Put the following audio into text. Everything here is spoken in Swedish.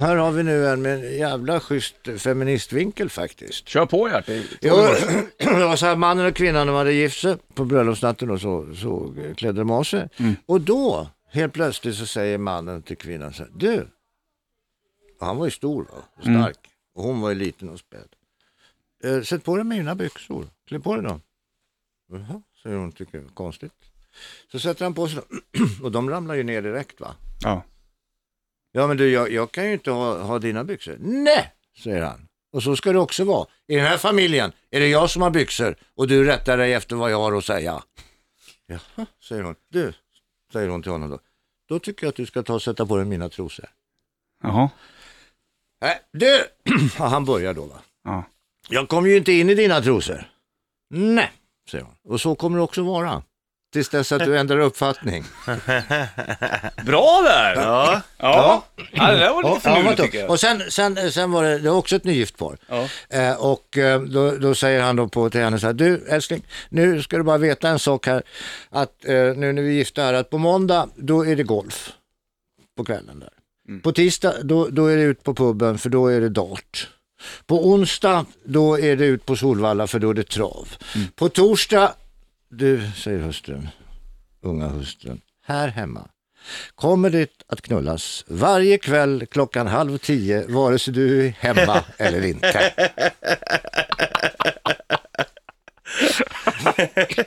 Här har vi nu en med en jävla schysst feministvinkel faktiskt. Kör på Gert. Det- Jo, det var så här, mannen och kvinnan de hade gift sig på bröllopsnatten och så, så klädde de av sig. Och då, helt plötsligt så säger mannen till kvinnan så här, du, och han var ju stor va? och stark och hon var ju liten och späd. Eh, sätt på dig mina byxor, klä på dig dem. Jaha, säger hon, tycker konstigt. Så sätter han på sig dem och de ramlar ju ner direkt va. Ja. Ja men du, jag, jag kan ju inte ha, ha dina byxor. Nej, säger han. Och så ska det också vara. I den här familjen är det jag som har byxor och du rättar dig efter vad jag har att säga. Jaha, säger hon. Du, säger hon till honom då. Då tycker jag att du ska ta och sätta på dig mina trosor. Jaha. Nej, du! Ja, han börjar då va. Ja. Jag kommer ju inte in i dina trosor. Nej, säger hon. Och så kommer det också vara. Tills dess att du ändrar uppfattning. Bra där! Ja. Ja. ja. det där var lite Ja, ja, finurligt tycker jag. och sen, sen, sen var det, det var också ett nygift par. Ja. Eh, och eh, då, då säger han då på till henne så här, du älskling, nu ska du bara veta en sak här, att eh, nu när vi är gifta här, att på måndag då är det golf på kvällen där. På tisdag då, då är det ut på puben för då är det dart. På onsdag då är det ut på Solvalla för då är det trav. På torsdag, du säger hustrun, unga hustrun, här hemma kommer det att knullas varje kväll klockan halv tio vare sig du är hemma eller inte.